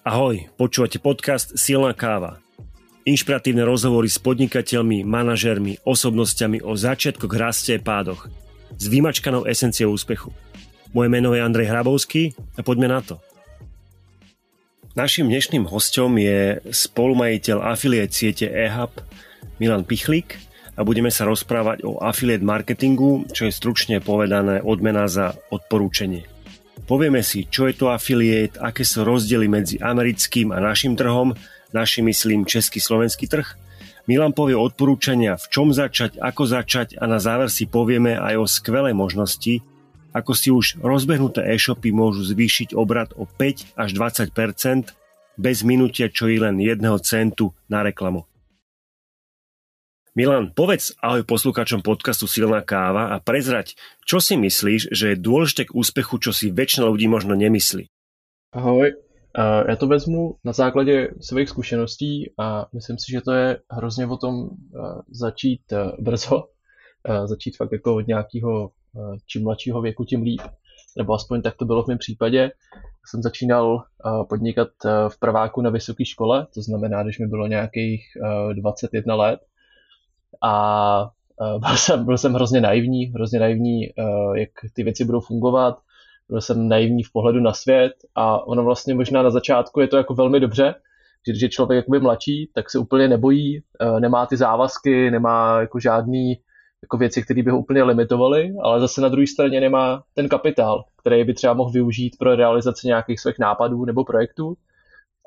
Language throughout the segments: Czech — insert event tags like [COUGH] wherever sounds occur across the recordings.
Ahoj, počúvate podcast Silná káva. Inšpiratívne rozhovory s podnikateľmi, manažermi, osobnosťami o začiatkoch, raste pádoch. S vymačkanou esenciou úspechu. Moje meno je Andrej Hrabovský a poďme na to. Našim dnešným hostom je spolumajiteľ afiliate siete eHub Milan Pichlík a budeme sa rozprávať o affiliate marketingu, čo je stručne povedané odmena za odporúčanie. Povieme si, čo je to affiliate, aké sú rozdiely medzi americkým a našim trhom, našim myslím český slovenský trh. Milan povie odporúčania, v čom začať, ako začať a na záver si povieme aj o skvelej možnosti, ako si už rozbehnuté e-shopy môžu zvýšiť obrad o 5 až 20% bez minutia čo i len jedného centu na reklamu. Milan, povedz ahoj poslucháčom podcastu Silná káva a prezrať, čo si myslíš, že je dôležité k úspechu, čo si väčšina lidí možno nemyslí. Ahoj, já to vezmu na základě svých zkušeností a myslím si, že to je hrozně o tom začít brzo, začít fakt jako od nějakého čím mladšího věku, tím líp. Nebo aspoň tak to bylo v mém případě. Jsem začínal podnikat v prváku na vysoké škole, to znamená, když mi bylo nějakých 21 let, a byl jsem, byl jsem hrozně naivní, hrozně naivní, jak ty věci budou fungovat, byl jsem naivní v pohledu na svět a ono vlastně možná na začátku je to jako velmi dobře, že když je člověk jakoby mladší, tak se úplně nebojí, nemá ty závazky, nemá jako žádný jako věci, které by ho úplně limitovaly, ale zase na druhé straně nemá ten kapitál, který by třeba mohl využít pro realizaci nějakých svých nápadů nebo projektů.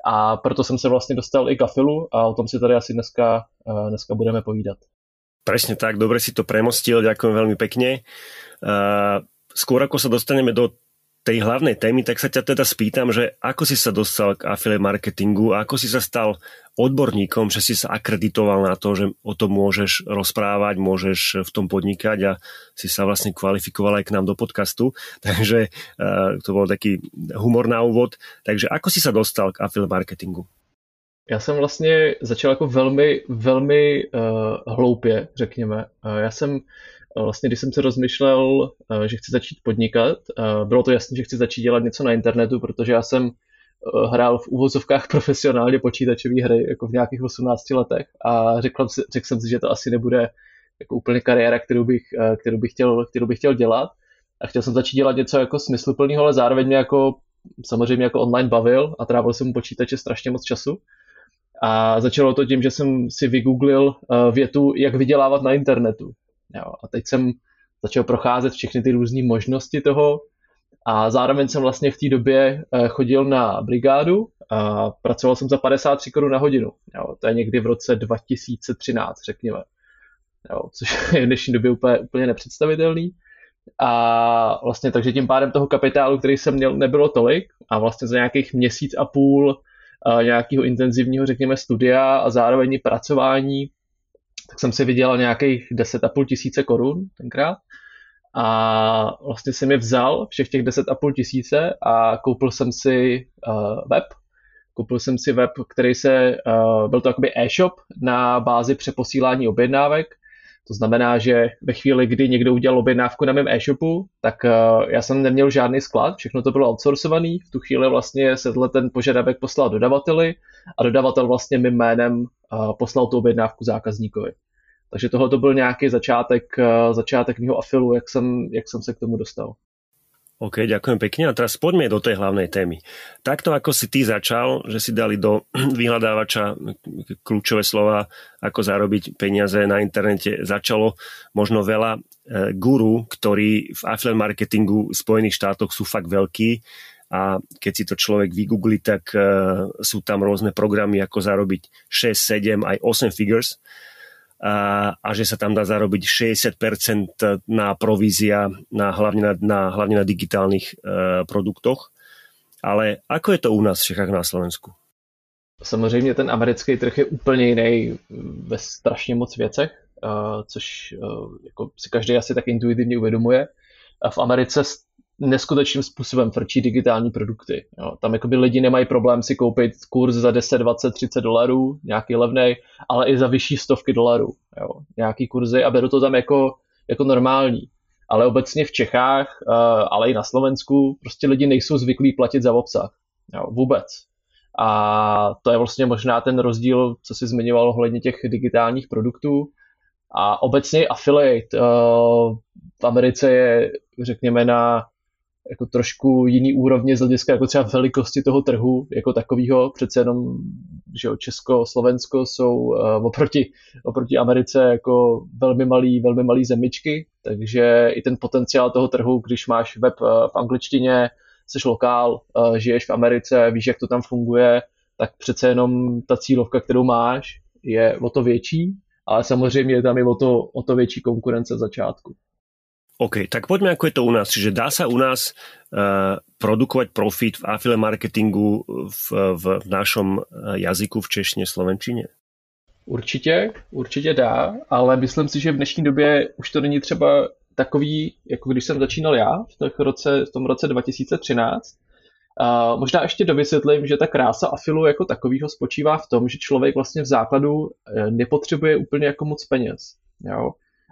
A proto jsem se vlastně dostal i k Afilu a o tom si tady asi dneska, dneska budeme povídat. Presne tak, dobre si to premostil, ďakujem veľmi pekne. Skôr ako sa dostaneme do tej hlavnej témy, tak sa ťa teda spýtam, že ako si sa dostal k affiliate marketingu, ako si sa stal odborníkom, že si sa akreditoval na to, že o tom môžeš rozprávať, môžeš v tom podnikať a si sa vlastne kvalifikoval aj k nám do podcastu. [LAUGHS] Takže to bol taký humor na úvod. Takže ako si sa dostal k affiliate marketingu? Já jsem vlastně začal jako velmi, velmi uh, hloupě, řekněme. Uh, já jsem uh, vlastně, když jsem se rozmýšlel, uh, že chci začít podnikat, uh, bylo to jasné, že chci začít dělat něco na internetu, protože já jsem uh, hrál v úvozovkách [LAUGHS] profesionálně počítačové hry jako v nějakých 18 letech a řekl, řekl jsem si, že to asi nebude jako úplně kariéra, kterou bych, uh, kterou bych, chtěl, kterou bych chtěl dělat. A chtěl jsem začít dělat něco jako smysluplného, ale zároveň mě jako samozřejmě jako online bavil a trávil jsem počítače strašně moc času. A začalo to tím, že jsem si vygooglil uh, větu, jak vydělávat na internetu. Jo, a teď jsem začal procházet všechny ty různé možnosti toho a zároveň jsem vlastně v té době uh, chodil na brigádu a pracoval jsem za 53 korun na hodinu. Jo, to je někdy v roce 2013, řekněme. Jo, což [LAUGHS] je v dnešní době úplně, úplně nepředstavitelný. A vlastně takže tím pádem toho kapitálu, který jsem měl, nebylo tolik a vlastně za nějakých měsíc a půl nějakého intenzivního, řekněme, studia a zároveň pracování, tak jsem si vydělal nějakých 10,5 tisíce korun tenkrát. A vlastně jsem je vzal, všech těch 10,5 tisíce a koupil jsem si uh, web. Koupil jsem si web, který se, uh, byl to jakoby e-shop na bázi přeposílání objednávek, to znamená, že ve chvíli, kdy někdo udělal objednávku na mém e-shopu, tak uh, já jsem neměl žádný sklad, všechno to bylo outsourcovaný. V tu chvíli vlastně se ten požadavek poslal dodavateli a dodavatel vlastně mým jménem uh, poslal tu objednávku zákazníkovi. Takže tohle to byl nějaký začátek, uh, začátek mého afilu, jak jsem, jak jsem se k tomu dostal. OK, ďakujem pekne. A teraz poďme do tej hlavnej témy. Takto ako si ty začal, že si dali do [CLEARS THROAT] vyhľadávača kľúčové slova, ako zarobiť peniaze na internete, začalo možno veľa e, guru, ktorí v affiliate marketingu v Spojených štátoch sú fakt veľkí a keď si to človek vygoogli, tak e, sú tam rôzne programy, ako zarobiť 6, 7, aj 8 figures a, a že sa tam dá zarobiť 60% na provízia, na, hlavne, na, na, hlavne na digitálnych e, produktoch. Ale ako je to u nás v Čechách na Slovensku? Samozřejmě ten americký trh je úplně jiný ve strašně moc věcech, e, což e, jako si každý asi tak intuitivně uvědomuje. A v Americe neskutečným způsobem frčí digitální produkty. Jo. Tam jakoby lidi nemají problém si koupit kurz za 10, 20, 30 dolarů, nějaký levný, ale i za vyšší stovky dolarů. Jo. Nějaký kurzy a beru to tam jako, jako normální. Ale obecně v Čechách, uh, ale i na Slovensku, prostě lidi nejsou zvyklí platit za obsah. Jo, vůbec. A to je vlastně možná ten rozdíl, co si zmiňoval ohledně těch digitálních produktů. A obecně affiliate uh, v Americe je, řekněme, na jako trošku jiný úrovně z hlediska jako třeba velikosti toho trhu jako takového. Přece jenom, že jo, Česko, Slovensko jsou uh, oproti, oproti Americe jako velmi malý, velmi malý zemičky, takže i ten potenciál toho trhu, když máš web uh, v angličtině, jsi lokál, uh, žiješ v Americe, víš, jak to tam funguje, tak přece jenom ta cílovka, kterou máš, je o to větší, ale samozřejmě je tam i o to, o to větší konkurence v začátku. OK, tak poďme ako je to u nás. Čiže dá sa u nás uh, produkovať profit v affiliate marketingu v, v našom eh, jazyku, v češtině, slovenčině? Určitě, určitě dá, ale myslím si, že v dnešní době už to není třeba takový, jako když jsem začínal já v, roce, v tom roce 2013. A možná ještě dovysvětlím, že ta krása afilu jako takového spočívá v tom, že člověk vlastně v základu eh, nepotřebuje úplně jako moc peněz. Jo?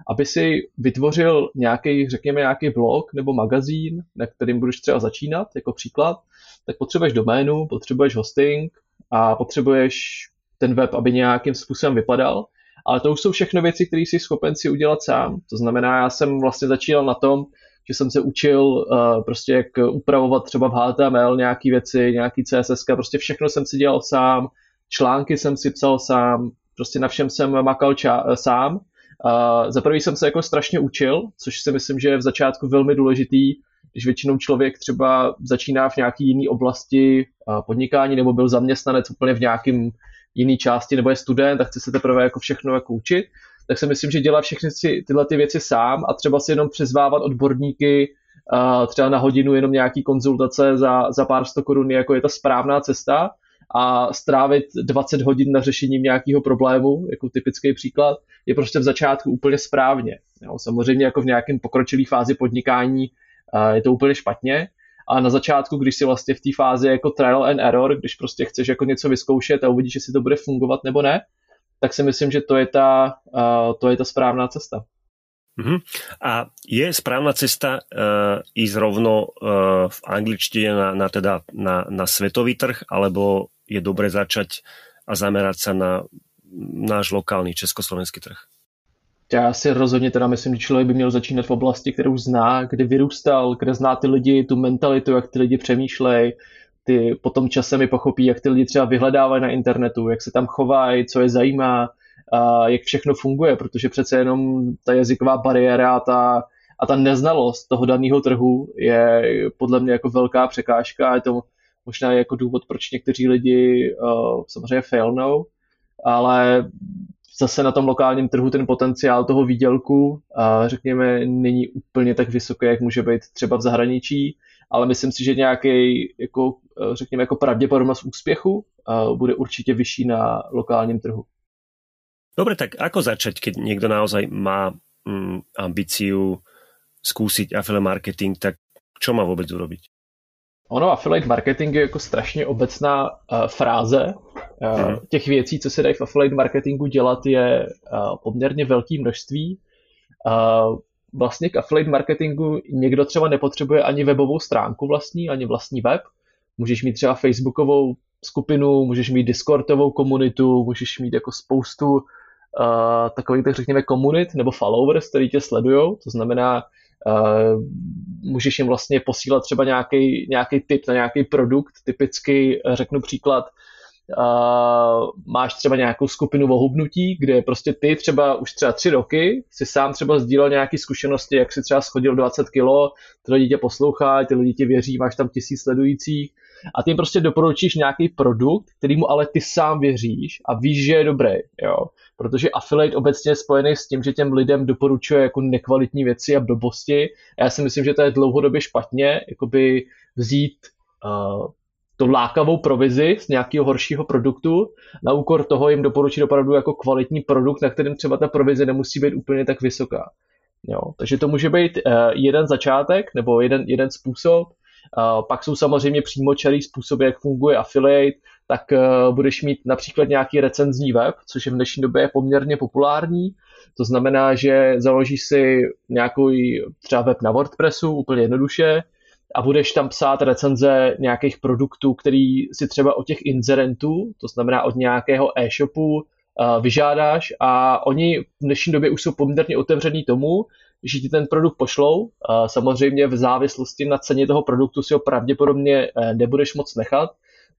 Aby si vytvořil nějaký, řekněme, nějaký blog nebo magazín, na kterým budeš třeba začínat, jako příklad, tak potřebuješ doménu, potřebuješ hosting a potřebuješ ten web, aby nějakým způsobem vypadal. Ale to už jsou všechno věci, které jsi schopen si udělat sám. To znamená, já jsem vlastně začínal na tom, že jsem se učil uh, prostě jak upravovat třeba v HTML nějaké věci, nějaký CSS, prostě všechno jsem si dělal sám, články jsem si psal sám, prostě na všem jsem makal ča- sám Uh, za prvý jsem se jako strašně učil, což si myslím, že je v začátku velmi důležitý, když většinou člověk třeba začíná v nějaké jiné oblasti podnikání nebo byl zaměstnanec úplně v nějakém jiné části nebo je student a chce se teprve jako všechno jako učit, tak si myslím, že dělá všechny si tyhle ty věci sám a třeba si jenom přizvávat odborníky třeba na hodinu jenom nějaký konzultace za, za pár sto korun, jako je ta správná cesta a strávit 20 hodin na řešením nějakého problému, jako typický příklad, je prostě v začátku úplně správně. Jo, samozřejmě jako v nějakém pokročilé fázi podnikání je to úplně špatně, a na začátku, když si vlastně v té fázi jako trial and error, když prostě chceš jako něco vyzkoušet a uvidíš, jestli to bude fungovat nebo ne, tak si myslím, že to je ta, to je ta správná cesta. Uh-huh. A je správná cesta uh, ísť rovno uh, v angličtine na, na, teda na, na svetový trh, alebo je dobré začať a zamerať sa na náš lokální československý trh? Já si rozhodně teda myslím, že člověk by měl začínat v oblasti, kterou zná, kde vyrůstal, kde zná ty lidi, tu mentalitu, jak ty lidi přemýšlejí, ty potom časem i pochopí, jak ty lidi třeba vyhledávají na internetu, jak se tam chovají, co je zajímá, jak všechno funguje, protože přece jenom ta jazyková bariéra a ta, a ta neznalost toho daného trhu je podle mě jako velká překážka a je to možná jako důvod, proč někteří lidi uh, samozřejmě failnou, ale zase na tom lokálním trhu ten potenciál toho výdělku, řekněme, není úplně tak vysoký, jak může být třeba v zahraničí, ale myslím si, že nějaký, jako, řekněme, jako pravděpodobnost úspěchu uh, bude určitě vyšší na lokálním trhu. Dobre, tak ako začať, keď niekto naozaj má mm, ambíciu skúsiť affiliate marketing, tak čo má vôbec urobiť? Ono, affiliate marketing je jako strašně obecná uh, fráze. Uh, hmm. Těch věcí, co se dají v affiliate marketingu dělat, je uh, poměrně velké množství. Uh, vlastně k affiliate marketingu někdo třeba nepotřebuje ani webovou stránku vlastní, ani vlastní web. Můžeš mít třeba facebookovou skupinu, můžeš mít discordovou komunitu, můžeš mít jako spoustu takových, tak řekněme, komunit nebo followers, který tě sledují. To znamená, Uh, můžeš jim vlastně posílat třeba nějaký, nějaký tip na nějaký produkt, typicky řeknu příklad, uh, máš třeba nějakou skupinu vohubnutí, kde prostě ty třeba už třeba tři roky si sám třeba sdílel nějaké zkušenosti, jak si třeba schodil 20 kilo, ty lidi tě poslouchají, ty lidi ti věří, máš tam tisíc sledujících a ty jim prostě doporučíš nějaký produkt, který mu ale ty sám věříš a víš, že je dobrý, jo protože affiliate obecně je spojený s tím, že těm lidem doporučuje jako nekvalitní věci a blbosti. Já si myslím, že to je dlouhodobě špatně, jakoby vzít uh, to lákavou provizi z nějakého horšího produktu, na úkor toho jim doporučit opravdu jako kvalitní produkt, na kterém třeba ta provize nemusí být úplně tak vysoká. Jo, takže to může být uh, jeden začátek nebo jeden, jeden způsob. Uh, pak jsou samozřejmě přímočarý způsoby, jak funguje affiliate, tak uh, budeš mít například nějaký recenzní web, což je v dnešní době poměrně populární. To znamená, že založíš si nějaký třeba web na WordPressu úplně jednoduše, a budeš tam psát recenze nějakých produktů, který si třeba od těch inzerentů, to znamená od nějakého e-shopu, vyžádáš a oni v dnešní době už jsou poměrně otevřený tomu, že ti ten produkt pošlou. Samozřejmě v závislosti na ceně toho produktu si ho pravděpodobně e, nebudeš moc nechat.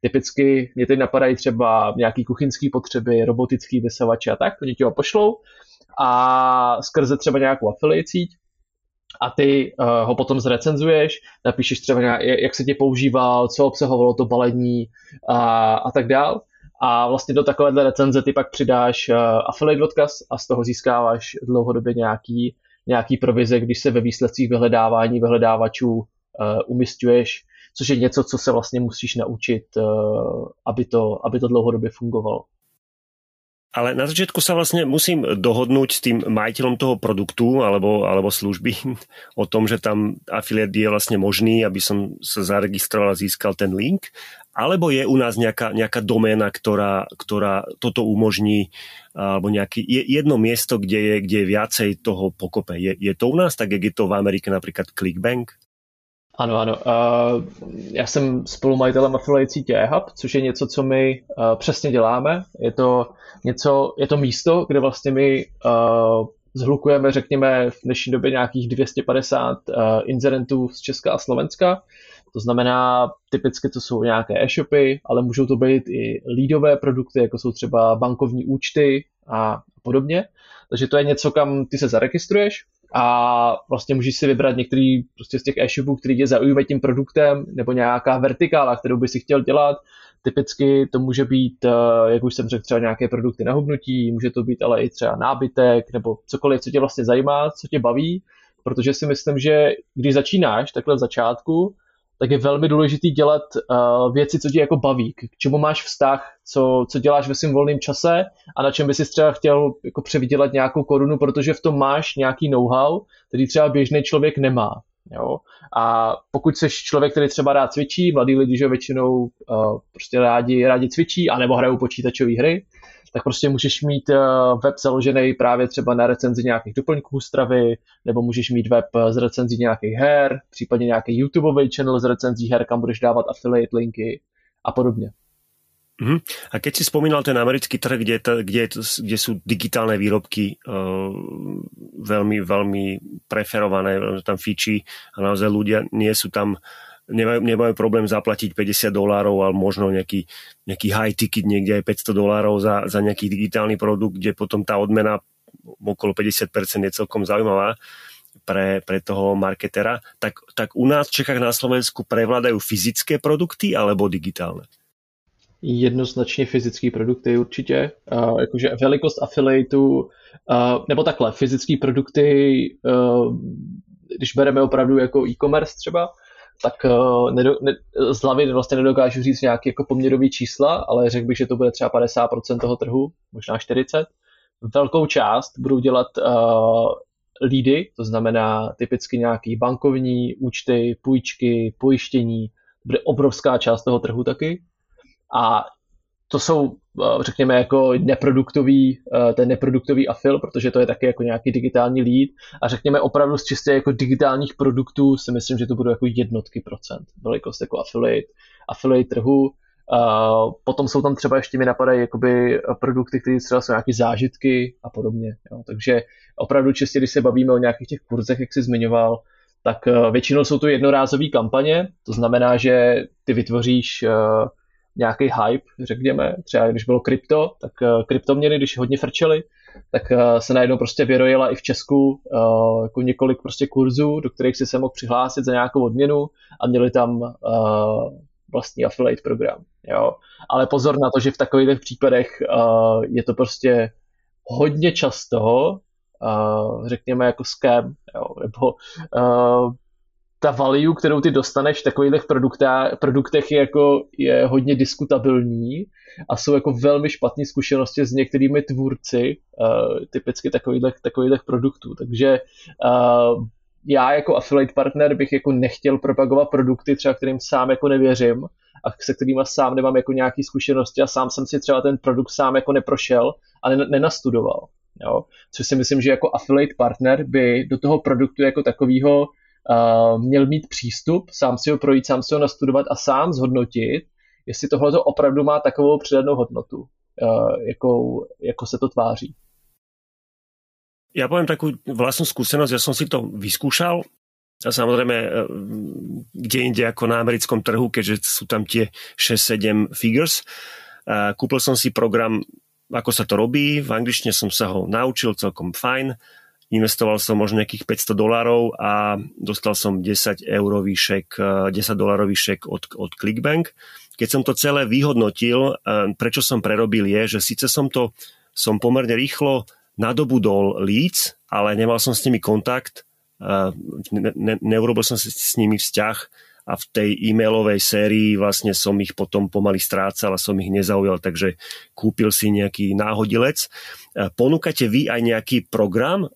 Typicky mě teď napadají třeba nějaký kuchyňský potřeby, robotický vysavače a tak, oni ti ho pošlou a skrze třeba nějakou affiliate síť a ty uh, ho potom zrecenzuješ, napíšeš třeba, jak se tě používal, co obsahovalo to balení a, a tak dál. A vlastně do takovéhle recenze ty pak přidáš uh, affiliate odkaz a z toho získáváš dlouhodobě nějaký, nějaký provize, když se ve výsledcích vyhledávání vyhledávačů uh, umistuješ, což je něco, co se vlastně musíš naučit, uh, aby, to, aby to dlouhodobě fungovalo. Ale na začiatku sa vlastne musím dohodnúť s tým majiteľom toho produktu alebo, alebo služby [LAUGHS] o tom, že tam afiliát je vlastne možný, aby som sa zaregistroval a získal ten link. Alebo je u nás nejaká, nejaká doména, ktorá, ktorá toto umožní, alebo nejaké jedno miesto, kde je, kde je viacej toho pokope. Je, je to u nás tak, jak je to v Amerike napríklad Clickbank? Ano, ano. Uh, já jsem spolumajitelem affiliate sítě eHub, což je něco, co my uh, přesně děláme. Je to něco, je to místo, kde vlastně my uh, zhlukujeme, řekněme, v dnešní době nějakých 250 uh, inzerentů z Česka a Slovenska. To znamená, typicky to jsou nějaké e-shopy, ale můžou to být i lídové produkty, jako jsou třeba bankovní účty a podobně. Takže to je něco, kam ty se zaregistruješ a vlastně můžeš si vybrat některý prostě z těch e-shopů, který tě zaujímají tím produktem, nebo nějaká vertikála, kterou by si chtěl dělat. Typicky to může být, eh, jak už jsem řekl, třeba nějaké produkty na hubnutí, může to být ale i třeba nábytek, nebo cokoliv, co tě vlastně zajímá, co tě baví, protože si myslím, že když začínáš takhle v začátku, tak je velmi důležitý dělat uh, věci, co tě jako baví, k čemu máš vztah, co, co děláš ve svém volném čase a na čem by si třeba chtěl jako převydělat nějakou korunu, protože v tom máš nějaký know-how, který třeba běžný člověk nemá. Jo? A pokud jsi člověk, který třeba rád cvičí, mladí lidi, že většinou uh, prostě rádi, rádi cvičí, anebo hrajou počítačové hry, tak prostě můžeš mít eh, web založený právě třeba na recenzi nějakých doplňků stravy, nebo můžeš mít web z recenzí nějakých her, případně nějaký YouTubeový channel z recenzí her, kam budeš dávat affiliate linky a podobně. Uh-huh. A keď si spomínal ten americký trh, kde, to, kde, kde sú digitálne výrobky uh, veľmi, veľmi preferované, tam fičí a naozaj ľudia nie sú tam nemajú, nemajú problém zaplatiť 50 dolárov, ale možno nejaký, nejaký high ticket niekde aj 500 dolárov za, za nejaký digitálny produkt, kde potom tá odmena okolo 50% je celkom zaujímavá pre, pre toho marketera. Tak, tak u nás v Čechách na Slovensku prevládajú fyzické produkty alebo digitálne? Jednoznačně fyzické produkty určitě. Uh, jakože velikost affiliateu, uh, nebo takhle, fyzické produkty, uh, když bereme opravdu jako e-commerce třeba, tak uh, nedo, ne, z hlavy vlastně nedokážu říct nějaké jako poměrové čísla, ale řekl bych, že to bude třeba 50% toho trhu, možná 40%. Velkou část budou dělat uh, lídy, to znamená typicky nějaký bankovní účty, půjčky, pojištění, bude obrovská část toho trhu taky. A to jsou, eh, řekněme, jako neproduktový, eh, ten neproduktový afil, protože to je taky jako nějaký digitální lead a řekněme opravdu z čistě jako digitálních produktů si myslím, že to budou jako jednotky procent velikost jako affiliate, affiliate trhu. Potom jsou tam třeba ještě mi napadají jakoby produkty, které třeba jsou nějaké zážitky a podobně. Jo. Takže opravdu čistě, když se bavíme o nějakých těch kurzech, jak jsi zmiňoval, tak eh, většinou jsou to jednorázové kampaně, to znamená, že ty vytvoříš nějaký hype, řekněme, třeba když bylo krypto, tak uh, kryptoměny, když hodně frčely, tak uh, se najednou prostě vyrojila i v Česku uh, jako několik prostě kurzů, do kterých si se mohl přihlásit za nějakou odměnu a měli tam vlastní affiliate program. Jo. Ale pozor na to, že v takových případech uh, je to prostě hodně často, uh, řekněme jako scam, jo, nebo uh, ta value, kterou ty dostaneš v takových produktech je, jako, je hodně diskutabilní a jsou jako velmi špatné zkušenosti s některými tvůrci uh, typicky takových, takových produktů. Takže uh, já jako affiliate partner bych jako nechtěl propagovat produkty, třeba kterým sám jako nevěřím a se kterými sám nemám jako nějaké zkušenosti a sám jsem si třeba ten produkt sám jako neprošel a nenastudoval. Jo? Což si myslím, že jako affiliate partner by do toho produktu jako takového uh, měl mít přístup, sám si ho projít, sám si ho nastudovat a sám zhodnotit, jestli tohle opravdu má takovou přidanou hodnotu, uh, jakou, jako se to tváří. Ja poviem takú vlastnú skúsenosť, ja som si to vyskúšal a samozrejme e, kde inde ako na americkom trhu, keďže sú tam tie 6-7 figures. Kúpil som si program, ako sa to robí, v angličtine som sa ho naučil celkom fajn, investoval som možno nejakých 500 dolárov a dostal som 10 eurový šek, 10 e, dolárový šek od, od Clickbank. Keď som to celé vyhodnotil, e, prečo som prerobil je, že síce som to som pomerne rýchlo nadobudol leads, ale nemal som s nimi kontakt, ne, ne, neurobil som si s nimi vzťah a v tej e-mailovej sérii vlastne som ich potom pomaly strácal a som ich nezaujal, takže kúpil si nejaký náhodilec. Ponúkate vy aj nejaký program,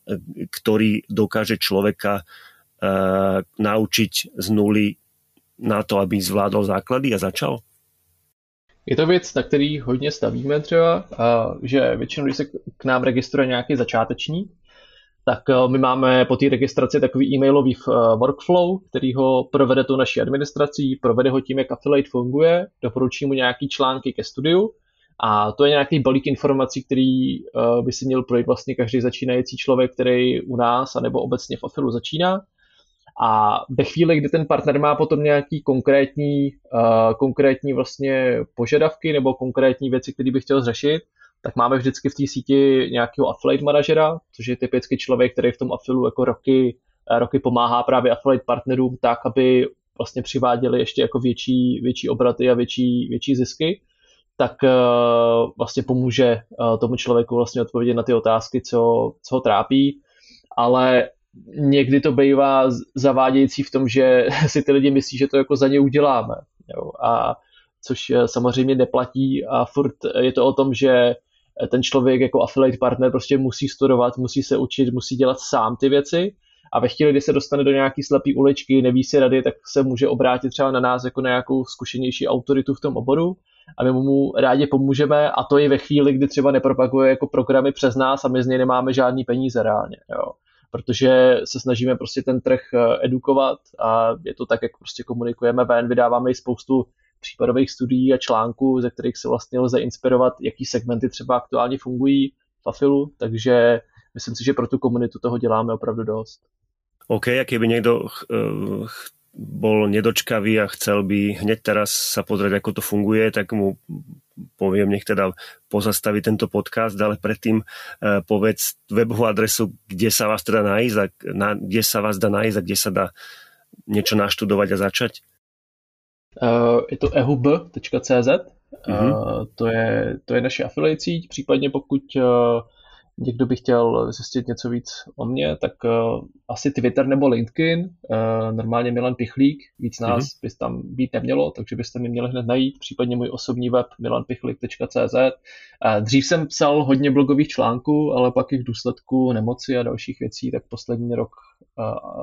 ktorý dokáže človeka uh, naučiť z nuly na to, aby zvládol základy a začal? Je to věc, na který hodně stavíme třeba, že většinou, když se k nám registruje nějaký začátečník, tak eh, my máme po té registraci takový e-mailový eh, workflow, který ho provede tu naší administrací, provede ho tím, jak affiliate funguje, doporučí mu nějaký články ke studiu a to je nějaký balík informací, který eh, by si měl projít vlastně každý začínající člověk, který u nás anebo obecně v Afilu začíná. A ve chvíli, kdy ten partner má potom nějaký konkrétní, konkrétní vlastně požadavky nebo konkrétní věci, které by chtěl řešit, tak máme vždycky v té síti nějakého affiliate manažera, což je typicky člověk, který v tom afilu jako roky, eh, roky pomáhá právě affiliate partnerům tak, aby vlastně přiváděli ještě jako větší, větší obraty a větší, větší zisky, tak uh, vlastně pomůže uh, tomu člověku vlastně odpovědět na ty otázky, co, co ho trápí, ale někdy to bývá zavádějící v tom, že [LAUGHS] si ty lidi myslí, že to jako za ně uděláme. Jo? A což samozřejmě neplatí a furt je to o tom, že ten člověk jako affiliate partner prostě musí studovat, musí se učit, musí dělat sám ty věci a ve chvíli, kdy se dostane do nějaký slepý uličky, neví si rady, tak se může obrátit třeba na nás jako na nějakou zkušenější autoritu v tom oboru a my mu rádi pomůžeme a to i ve chvíli, kdy třeba nepropaguje jako programy přes nás a my z něj nemáme žádný peníze reálně. Jo protože se snažíme prostě ten trh eh, edukovat a je to tak, jak prostě komunikujeme ven, vydáváme i spoustu případových studií a článků, ze kterých se vlastně lze inspirovat, jaký segmenty třeba aktuálně fungují v Afilu, takže myslím si, že pro tu komunitu toho děláme opravdu dost. OK, a keby někdo uh, bol nedočkavý a chcel by hneď teraz sa pozrieť, ako to funguje, tak mu poviem, nech teda pozastaví tento podcast, ale predtým uh, povedz webovú adresu, kde sa vás teda a na, kde sa vás dá nájsť a kde sa dá niečo naštudovať a začať. Uh, je to ehub.cz, mm-hmm. uh, to, je, to je naše affiliate síť, případně pokud uh, někdo by chtěl zjistit něco víc o mně, tak uh, asi Twitter nebo LinkedIn, uh, normálně Milan Pichlík, víc nás mm-hmm. by tam být nemělo, takže byste mě měli hned najít, případně můj osobní web milanpichlik.cz. Uh, dřív jsem psal hodně blogových článků, ale pak i v důsledku nemoci a dalších věcí, tak poslední rok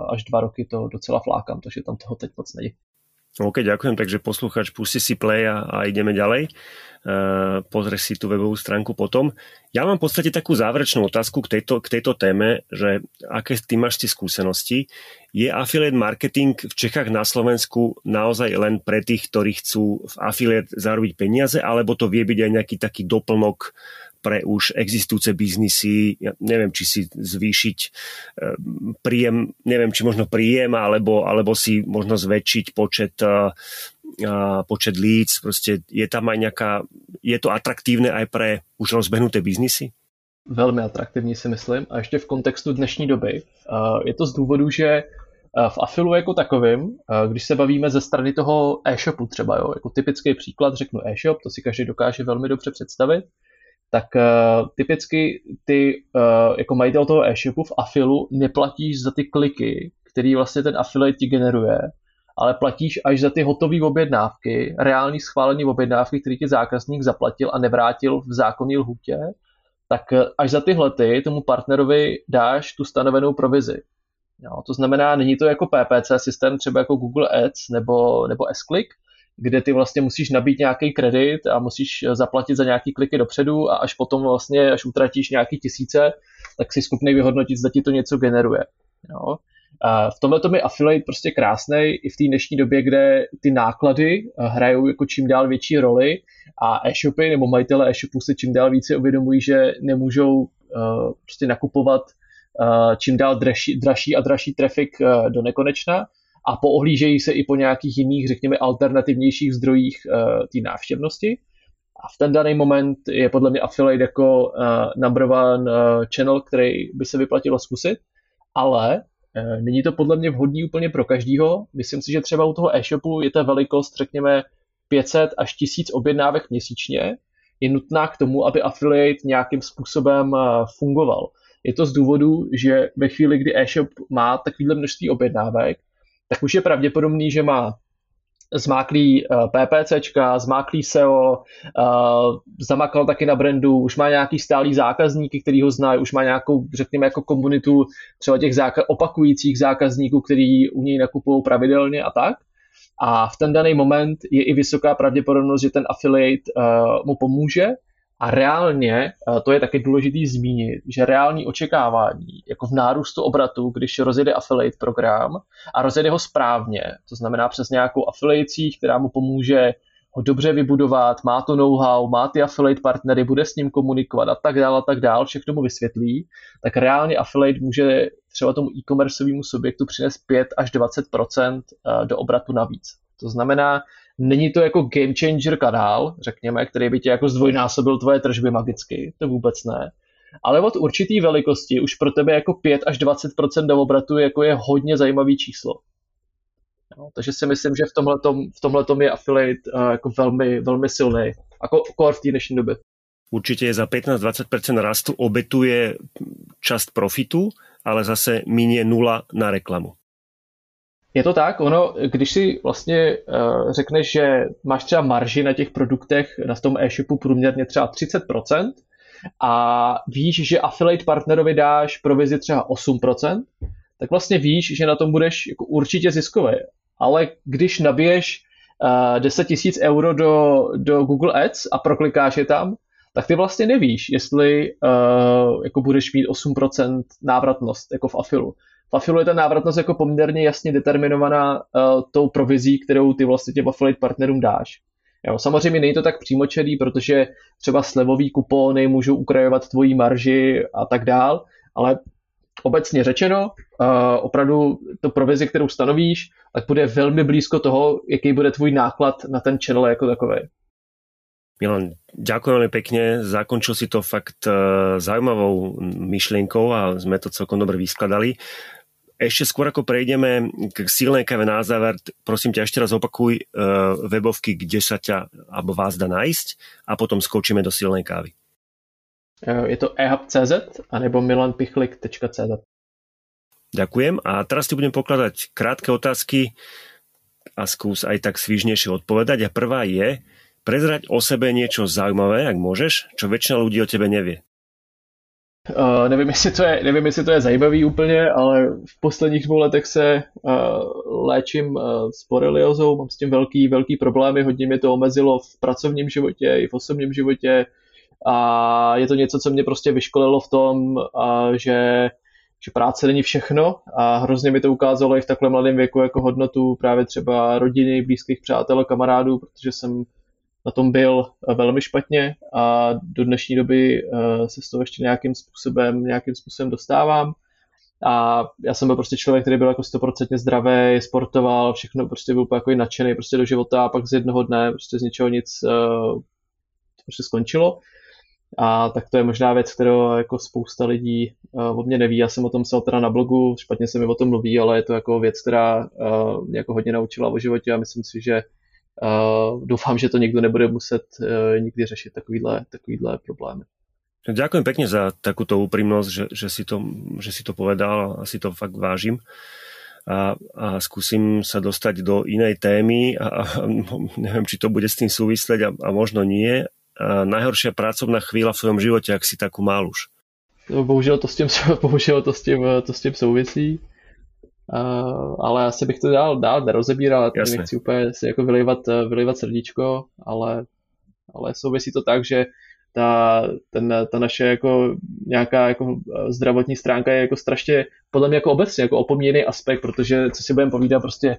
až dva roky to docela flákam, takže tam toho teď moc není. OK, ďakujem, takže posluchač pustí si play a, a ideme ďalej. Uh, pozrie si tú webovú stránku potom. Ja mám v podstate takú záverečnú otázku k tejto, k tejto téme, že aké ty máš tie skúsenosti. Je affiliate marketing v Čechách na Slovensku naozaj len pre tých, ktorí chcú v affiliate zarobiť peniaze, alebo to vie byť aj nejaký taký doplnok pre už existujúce biznisy, ja neviem, či si zvýšiť eh, príjem, neviem, či možno príjem, alebo, alebo si možno zväčšiť počet, eh, eh, počet leads, proste je tam aj nejaká, je to atraktívne aj pre už rozbehnuté biznisy? Velmi atraktivní si myslím. A ještě v kontextu dnešní doby. Je to z důvodu, že v Afilu jako takovým, když se bavíme ze strany toho e-shopu třeba, jo, jako typický příklad řeknu e-shop, to si každý dokáže velmi dobře představit, tak uh, typicky ty uh, jako majitel toho e-shopu v Afilu neplatíš za ty kliky, který vlastně ten affiliate ti generuje, ale platíš až za ty hotové objednávky, reální schválené objednávky, který ti zákazník zaplatil a nevrátil v zákonní lhůtě, tak uh, až za tyhle ty tomu partnerovi dáš tu stanovenou provizi. Jo, to znamená, není to jako PPC systém, třeba jako Google Ads nebo, nebo S-Click, kde ty vlastně musíš nabít nějaký kredit a musíš zaplatit za nějaký kliky dopředu a až potom vlastně, až utratíš nějaký tisíce, tak si schopný vyhodnotit, zda ti to něco generuje. Jo? v tomhle tom je affiliate prostě krásný i v té dnešní době, kde ty náklady hrajou jako čím dál větší roli a e-shopy nebo majitele e-shopů se čím dál více uvědomují, že nemůžou prostě nakupovat čím dál dražší, dražší a dražší trafik do nekonečna a poohlížejí se i po nějakých jiných, řekněme, alternativnějších zdrojích té návštěvnosti. A v ten daný moment je podle mě affiliate jako uh, number one uh, channel, který by se vyplatilo zkusit, ale není to podle mě vhodný úplně pro každýho. Myslím si, že třeba u toho e-shopu je ta velikost, řekněme, 500 až 1000 objednávek měsíčně, je nutná k tomu, aby affiliate nějakým způsobem fungoval. Je to z důvodu, že ve chvíli, kdy e-shop má takovýhle množství objednávek, tak už je pravděpodobný, že má zmáklý eh, PPCčka, zmáklý SEO, uh, zamakal taky na brandu, už má nějaký stálý zákazníky, který ho znají, už má nějakou, řekněme, jako komunitu třeba těch opakujících zákazníků, který u něj nakupují pravidelně a tak. A v ten daný moment je i vysoká pravděpodobnost, že ten affiliate uh, mu pomůže a reálně, to je taky důležitý zmínit, že reální očekávání, jako v nárůstu obratu, když rozjede affiliate program a rozjede ho správně, to znamená přes nějakou affiliací, která mu pomůže ho dobře vybudovat, má to know-how, má ty affiliate partnery, bude s ním komunikovat a tak dále a tak dále, všechno mu vysvětlí, tak reálně affiliate může třeba tomu e-commerceovému subjektu přinést 5 až 20% do obratu navíc. To znamená, Není to jako game changer kanál, řekněme, který by tě jako zdvojnásobil tvoje tržby magicky, to vůbec ne. Ale od určitý velikosti už pro tebe jako 5 až 20% do obratu jako je hodně zajímavý číslo. No, takže si myslím, že v tomhletom, v je affiliate uh, jako velmi, velmi silný. Jako core v té dnešní době. Určitě za 15-20% rastu obetuje část profitu, ale zase minie nula na reklamu. Je to tak, ono, když si vlastně uh, řekneš, že máš třeba marži na těch produktech na tom e-shopu průměrně třeba 30% a víš, že affiliate partnerovi dáš provizi třeba 8%, tak vlastně víš, že na tom budeš jako určitě ziskový. Ale když nabiješ uh, 10 000 euro do, do Google Ads a proklikáš je tam, tak ty vlastně nevíš, jestli uh, jako budeš mít 8% návratnost jako v afilu. Afilu je ta návratnost jako poměrně jasně determinovaná uh, tou provizí, kterou ty vlastně těm affiliate partnerům dáš. Jo, samozřejmě není to tak přímočelý, protože třeba slevový kupóny můžou ukrajovat tvoji marži a tak dál, ale obecně řečeno, uh, opravdu to provizi, kterou stanovíš, tak bude velmi blízko toho, jaký bude tvůj náklad na ten channel jako takový. Milan, ďakujem veľmi pekne. Zakončil si to fakt uh, zaujímavou myšlienkou a sme to celkom dobre vyskladali. Ešte skôr ako prejdeme k silnej kave na záver, prosím ťa ešte raz opakuj uh, webovky, kde sa ťa alebo vás dá nájsť a potom skočíme do silnej kávy. Eh, je to ehub.cz anebo milanpichlik.cz Ďakujem a teraz ti budem pokladať krátke otázky a skús aj tak svižnejšie odpovedať. A prvá je, prezrať o sebe niečo zaujímavé, ak môžeš, čo väčšina ľudí o tebe nevie. Uh, nevím, jestli to je, nevím, jestli to je zajímavý úplně, ale v posledních dvou letech se uh, léčím uh, s boreliozou, mám s tím velký, velký problémy, hodně mě to omezilo v pracovním životě i v osobním životě. A je to něco, co mě prostě vyškolilo v tom, uh, že, že práce není všechno a hrozně mi to ukázalo i v takhle mladém věku jako hodnotu právě třeba rodiny, blízkých přátel, kamarádů, protože jsem na tom byl eh, velmi špatně a do dnešní doby eh, se z toho ještě nějakým způsobem, nějakým způsobem dostávám. A já jsem byl prostě člověk, který byl jako stoprocentně zdravý, sportoval, všechno prostě byl jako nadšený prostě do života a pak z jednoho dne prostě z ničeho nic uh, prostě skončilo. A tak to je možná věc, kterou jako spousta lidí od mě neví. Já jsem o tom psal teda na blogu, špatně se mi o tom mluví, ale je to jako věc, která mě jako hodně naučila o životě a myslím si, že Uh, doufám, že to někdo nebude muset uh, nikdy řešit takovýhle, takovýhle problémy. Ďakujem pekne za takúto úprimnosť, že, že, si to, že si to povedal a si to fakt vážim. A, a skúsim sa dostať do inej témy a, a neviem, či to bude s tým súvisleť a, a možno nie. A najhoršia pracovná chvíľa v svojom živote, ak si takú mal už. Bohužel to s tím, [LAUGHS] bohužel to s tím, to s tím souvisí. Uh, ale asi bych to dál, dál nerozebíral, Jasne. nechci úplně si jako vylivat, vylivat srdíčko, ale, ale souvisí to tak, že ta, ten, ta naše jako nějaká jako zdravotní stránka je jako strašně, podle mě jako obecně, jako opomíjený aspekt, protože co si budeme povídat, prostě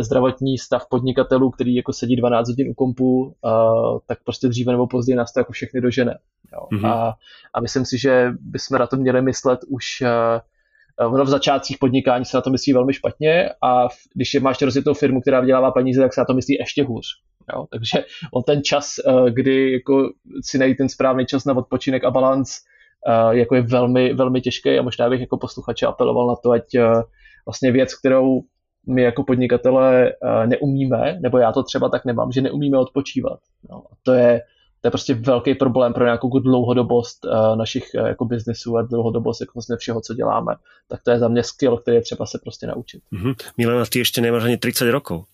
zdravotní stav podnikatelů, který jako sedí 12 hodin u kompu, uh, tak prostě dříve nebo později nás to jako všechny dožene. Jo. Mm-hmm. A, a myslím si, že bychom na to měli myslet už uh, Ono v začátcích podnikání se na to myslí velmi špatně a když je máš rozjetou firmu, která vydělává peníze, tak se na to myslí ještě hůř. Jo? Takže on ten čas, eh, kdy jako si najít ten správný čas na odpočinek a balans, eh, jako je velmi, velmi těžký a možná bych jako posluchače apeloval na to, ať eh, vlastně věc, kterou my jako podnikatelé neumíme, nebo já to třeba tak nemám, že neumíme odpočívat. No, to je to je prostě velký problém pro nějakou dlouhodobost uh, našich uh, jako biznesů a dlouhodobost jako vlastně všeho, co děláme. Tak to je za mě skill, který je třeba se prostě naučit. Mm-hmm. Milena, ty ještě nemáš ani 30 rokov.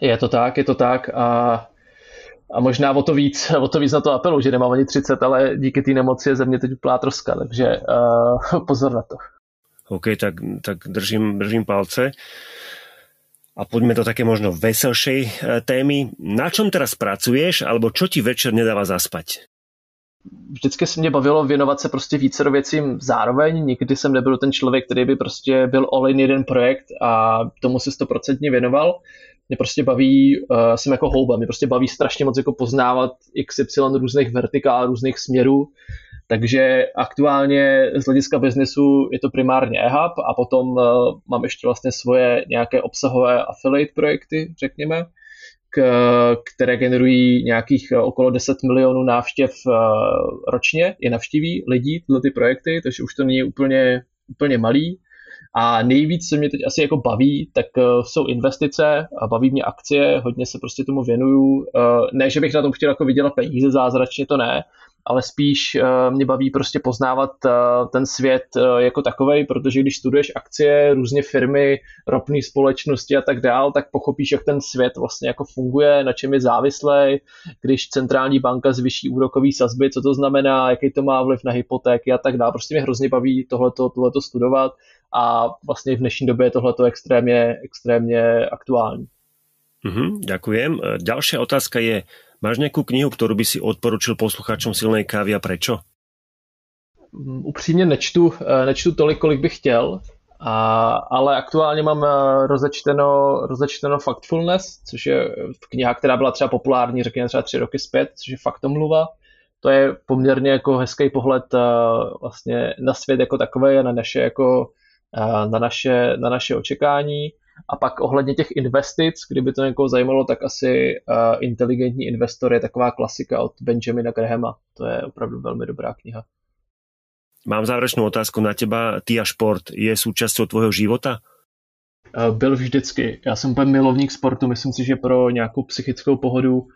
Je to tak, je to tak a, a možná o to víc, [LAUGHS] o to víc na to apelu, že nemám ani 30, ale díky té nemoci je ze mě teď úplná troska, takže uh, [LAUGHS] pozor na to. OK, tak, tak držím, držím palce. A poďme do také možno veselšej e, témy. Na čom teraz pracuješ, alebo čo ti večer nedáva zaspať? Vždycky se mě bavilo věnovat se prostě více do věcím zároveň. Nikdy jsem nebyl ten člověk, který by prostě byl all in jeden projekt a tomu se stoprocentně věnoval. Mě prostě baví, uh, jsem jako houba, mě prostě baví strašně moc jako poznávat XY různých vertikál, různých směrů takže aktuálně z hlediska biznesu je to primárně eHub a potom uh, mám ještě vlastně svoje nějaké obsahové affiliate projekty, řekněme, k, které generují nějakých uh, okolo 10 milionů návštěv uh, ročně, je navštíví lidí tyhle ty projekty, takže už to není úplně, úplně malý. A nejvíc, co mě teď asi jako baví, tak jsou investice a baví mě akcie, hodně se prostě tomu věnuju. Ne, že bych na tom chtěl jako vydělat peníze zázračně, to ne, ale spíš uh, mě baví prostě poznávat uh, ten svět uh, jako takový, protože když studuješ akcie, různě firmy, ropné společnosti a tak dál, tak pochopíš, jak ten svět vlastně jako funguje, na čem je závislý, když centrální banka zvyší úrokový sazby, co to znamená, jaký to má vliv na hypotéky a tak dále. Prostě mě hrozně baví tohleto, tohleto studovat a vlastně v dnešní době je tohleto extrémně, extrémně aktuální. Mm-hmm, ďakujem. Ďalšia otázka je, Máš nejakú knihu, ktorú by si odporučil posluchačům silnej kávy a prečo? Mm, upřímně nečtu, eh, nečtu tolik, kolik bych chtěl, a, ale aktuálně mám eh, rozečteno, rozečteno Factfulness, což je kniha, která byla třeba populární, řekněme třeba tři roky zpět, což je faktomluva. To je poměrně jako hezký pohled eh, vlastně na svět jako takové a na naše, jako, na naše, na naše očekání. A pak ohledně těch investic, kdyby to někoho zajímalo, tak asi uh, Inteligentní investor je taková klasika od Benjamina Grahama. To je opravdu velmi dobrá kniha. Mám závěrečnou otázku na teba. Ty a šport je součástí tvojho života? Uh, byl vždycky. Já jsem úplně milovník sportu. Myslím si, že pro nějakou psychickou pohodu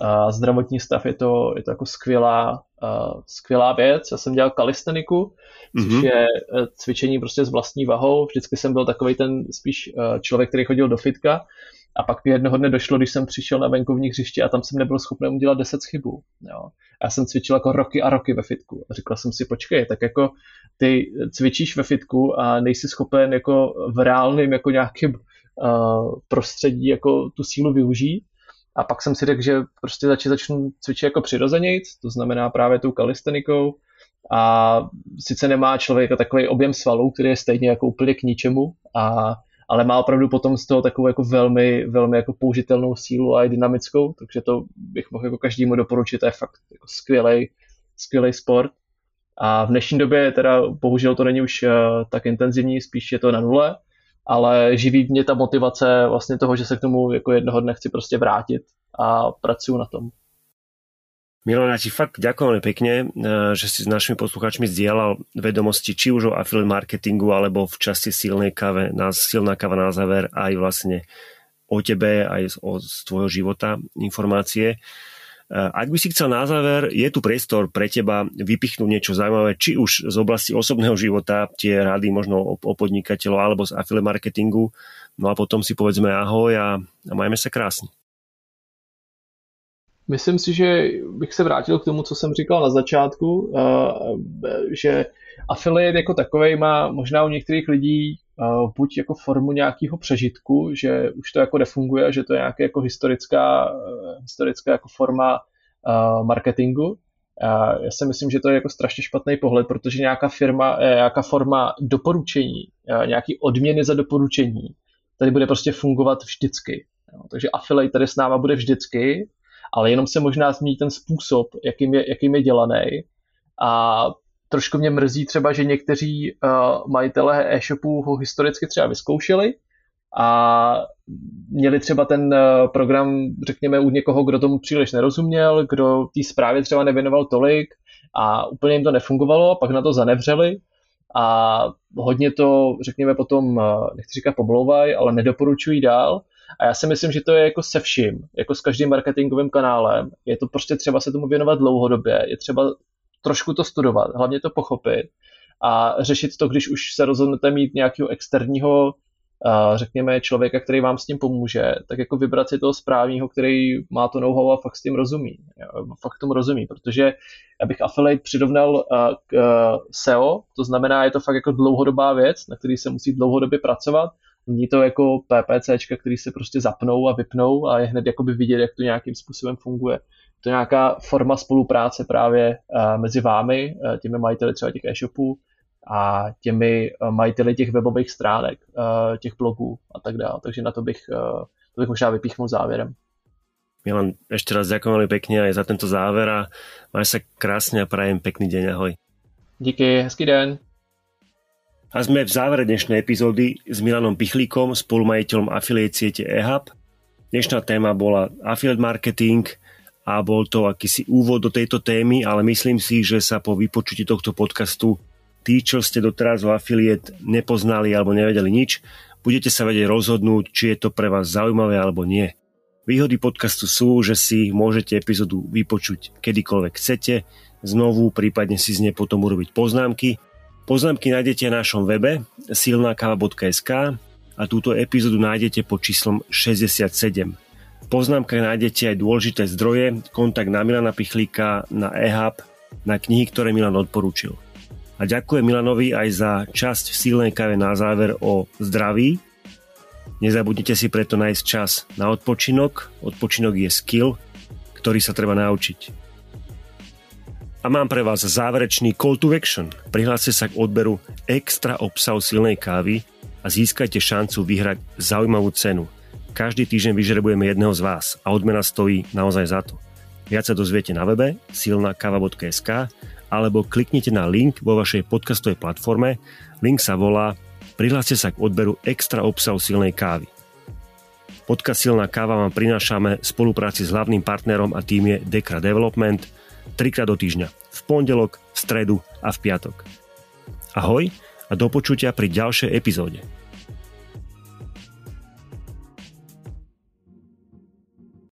a zdravotní stav je to, je to jako skvělá, uh, skvělá věc. Já jsem dělal kalisteniku, což mm-hmm. je eh, cvičení prostě s vlastní vahou. Vždycky jsem byl takový ten spíš uh, člověk, který chodil do fitka. A pak mi jednoho dne došlo, když jsem přišel na venkovní hřiště a tam jsem nebyl schopný udělat 10 chybů. Jo. Já jsem cvičil jako roky a roky ve fitku. A říkal jsem si, počkej, tak jako ty cvičíš ve fitku a nejsi schopen jako v reálném jako nějakým uh, prostředí jako tu sílu využít, a pak jsem si řekl, že prostě začít začnu cvičit jako přirozenějc, to znamená právě tou kalistenikou. A sice nemá člověk takový objem svalů, který je stejně jako úplně k ničemu, a, ale má opravdu potom z toho takovou jako velmi, velmi jako použitelnou sílu a i dynamickou, takže to bych mohl jako každému doporučit, to je fakt jako skvělý, skvělý sport. A v dnešní době teda bohužel to není už uh, tak intenzivní, spíš je to na nule, ale živí mě ta motivace vlastně toho, že se k tomu jako jednoho dne chci prostě vrátit a pracuji na tom. Milan, ja ti fakt ďakujem pekne, eh, že si s našimi poslucháčmi zdieľal vedomosti či už o affiliate marketingu alebo v časti silnej kave, silná kava na záver aj vlastne o tebe, aj z tvojho života informácie. Eh, ak by si chcel na záver, je tu priestor pre teba vypichnúť niečo zaujímavé, či už z oblasti osobného života, tie rady možno o, o podnikateľov alebo z affiliate marketingu, no a potom si povedzme ahoj a, a majme sa krásne. Myslím si, že bych se vrátil k tomu, co jsem říkal na začátku, eh, že affiliate jako takový má možná u některých lidí buď jako formu nějakého přežitku, že už to jako nefunguje, že to je nějaká jako historická, eh, historická jako forma marketingu, já si myslím, že to je jako strašně špatný pohled, protože nějaká firma, eh, nějaká forma doporučení, eh, nějaký odměny za doporučení, tady bude prostě fungovat vždycky. Takže affiliate tady s náma bude vždycky, ale jenom se možná změní ten způsob, jakým je, jakým je dělaný. A trošku mě mrzí třeba, že někteří uh, majitelé e-shopů ho historicky třeba vyzkoušeli a měli třeba ten uh, program, řekněme, u někoho, kdo tomu příliš nerozuměl, kdo té zprávě třeba nevěnoval tolik a úplně jim to nefungovalo, pak na to zanevřeli a hodně to, řekněme, potom, uh, nechci říkat pomlouvaj, ale nedoporučují dál. A já si myslím, že to je jako se vším, jako s každým marketingovým kanálem. Je to prostě třeba se tomu věnovat dlouhodobě, je třeba trošku to studovat, hlavně to pochopit a řešit to, když už se rozhodnete mít nějakého externího, řekněme, člověka, který vám s tím pomůže, tak jako vybrat si toho správního, který má to know-how a fakt s tím rozumí. Fakt tomu rozumí, protože abych affiliate přirovnal k SEO, to znamená, je to fakt jako dlouhodobá věc, na který se musí dlouhodobě pracovat, Není to jako PPCčka, který se prostě zapnou a vypnou a je hned jakoby vidět, jak to nějakým způsobem funguje to je nějaká forma spolupráce právě uh, mezi vámi, uh, těmi majiteli třeba těch e-shopů a těmi uh, majiteli těch webových stránek, těch blogů a tak dále. Takže na to bych, to bych možná vypíchnul závěrem. Milan, ešte raz ďakujem veľmi pekne aj za tento záver a máš sa krásne a prajem pekný deň, ahoj. Díky, hezký den. A sme v závere dnešnej epizódy s Milanom Pichlíkom, spolumajiteľom afiliate siete eHub. Dnešná téma bola affiliate marketing – a bol to akýsi úvod do tejto témy, ale myslím si, že sa po vypočutí tohto podcastu tí, čo ste doteraz o affiliate nepoznali alebo nevedeli nič, budete sa vedieť rozhodnúť, či je to pre vás zaujímavé alebo nie. Výhody podcastu sú, že si môžete epizódu vypočuť kedykoľvek chcete, znovu, prípadne si z nej potom urobiť poznámky. Poznámky nájdete na našom webe silnakava.sk a túto epizódu nájdete pod číslom 67 poznámkach nájdete aj dôležité zdroje, kontakt na Milana Pichlíka, na eHub, na knihy, ktoré Milan odporúčil. A ďakujem Milanovi aj za časť v sílnej kave na záver o zdraví. Nezabudnite si preto nájsť čas na odpočinok. Odpočinok je skill, ktorý sa treba naučiť. A mám pre vás záverečný call to action. Prihláste sa k odberu extra obsahu silnej kávy a získajte šancu vyhrať zaujímavú cenu – každý týždeň vyžrebujeme jedného z vás a odmena stojí naozaj za to. Viac sa dozviete na webe silnakava.sk alebo kliknite na link vo vašej podcastovej platforme. Link sa volá Prihláste sa k odberu extra obsahu silnej kávy. Podcast Silná káva vám prinášame v spolupráci s hlavným partnerom a tým je Dekra Development trikrát do týždňa. V pondelok, v stredu a v piatok. Ahoj a do počutia pri ďalšej epizóde.